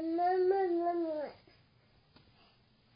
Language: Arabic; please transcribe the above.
ماما